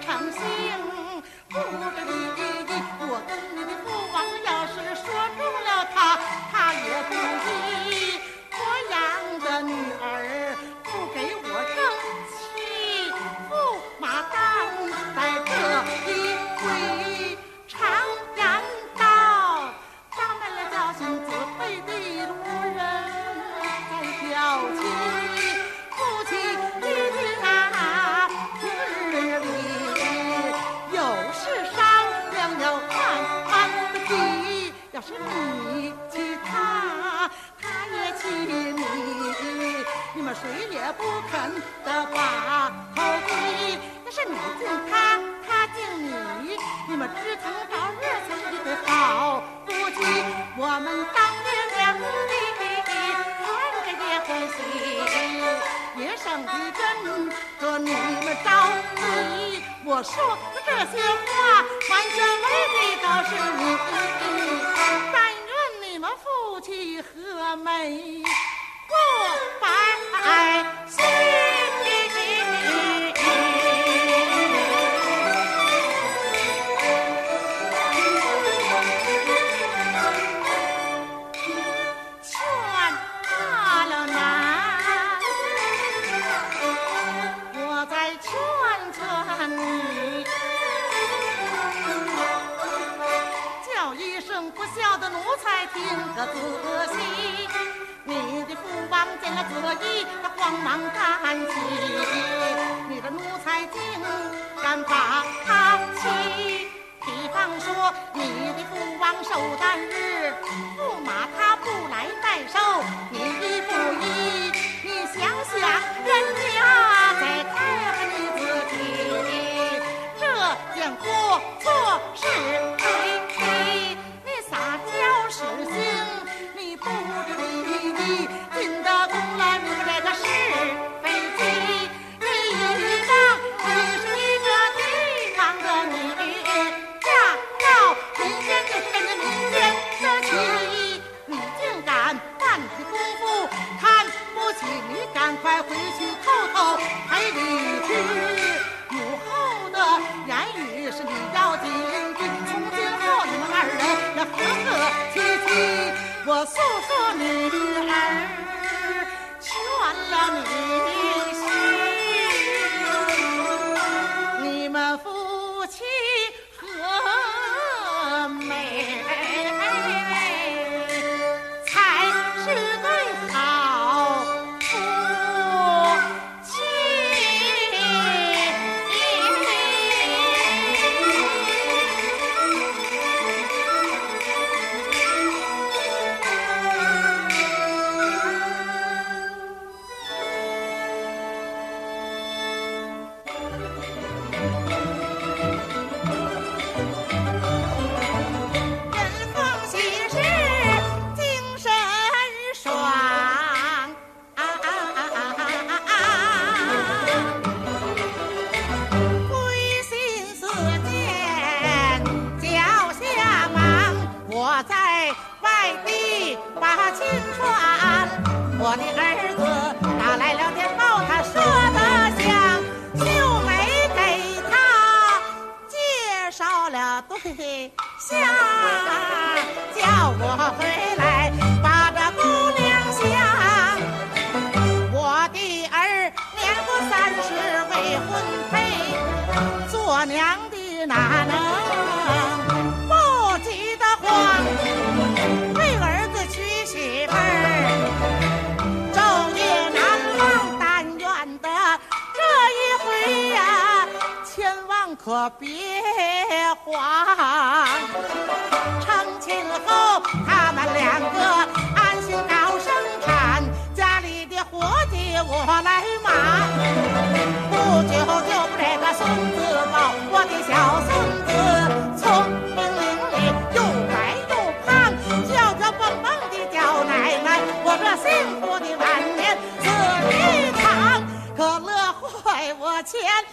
长行不知你上的人和你们着急。我说这些话，完全为的都是你。但愿你们夫妻和美过百。劝劝你叫一声不孝的奴才听个仔细你的父王见了得意他慌忙站起你的奴才竟敢把他欺比方说你的父王寿诞日驸马他不来拜寿你娘的哪能不急得慌？为儿子娶媳妇儿，昼夜难忘。但愿得这一回呀，千万可别慌。成亲后，他们两个安心搞生产，家里的活计我来忙。Chen.